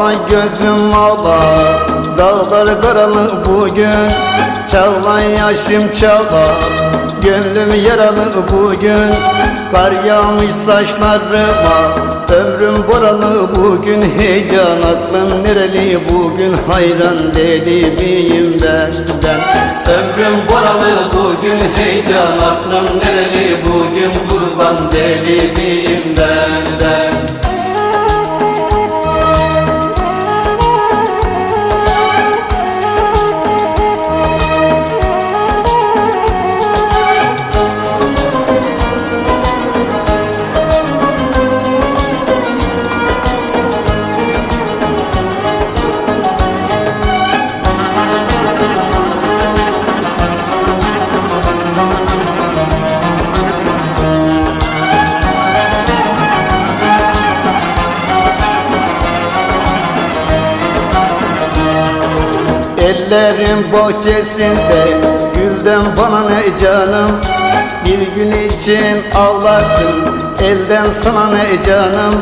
Ağla gözüm ağla Dağlar karalı bugün. Çağla yaşım çağla Gönlüm yaralı bugün. Kar yağmış saçlarıma Ömrüm boralı bugün. Heyecan aklım nereli bugün Hayran dedi miyim ben, ben Ömrüm boralı bugün Heyecan aklım nereli bugün. Kurban dedi miyim ben, ben Ellerin bahçesinde Gülden bana ne canım? Bir gün için ağlarsın Elden sana ne canım?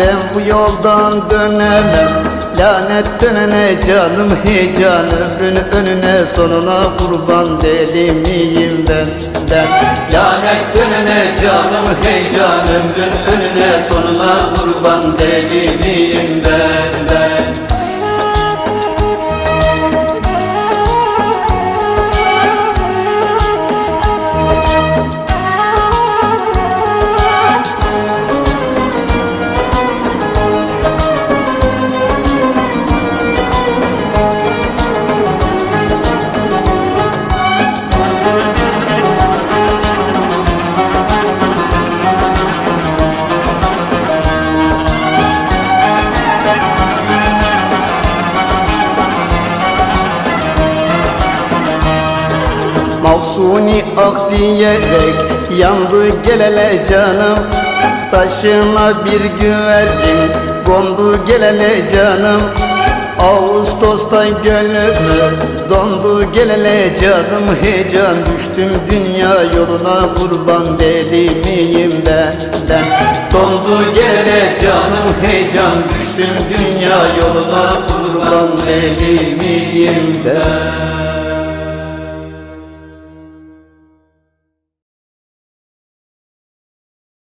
Ben bu yoldan dönemem Lanet dönene canım hey can Ömrün önüne sonuna kurban deli miyim ben ben. Lanet dönene canım hey can Ömrün önüne sonuna kurban deli miyim ben Mahsuni ah diyerek yandı gelele canım. Taşına bir güvercin kondu gelele canım. Ağustos'ta gönlümüz dondu gelele canım. Heyecan düştüm dünya yoluna kurban deli miyim ben, ben Dondu gelele canım heyecan düştüm dünya yoluna kurban deli miyim ben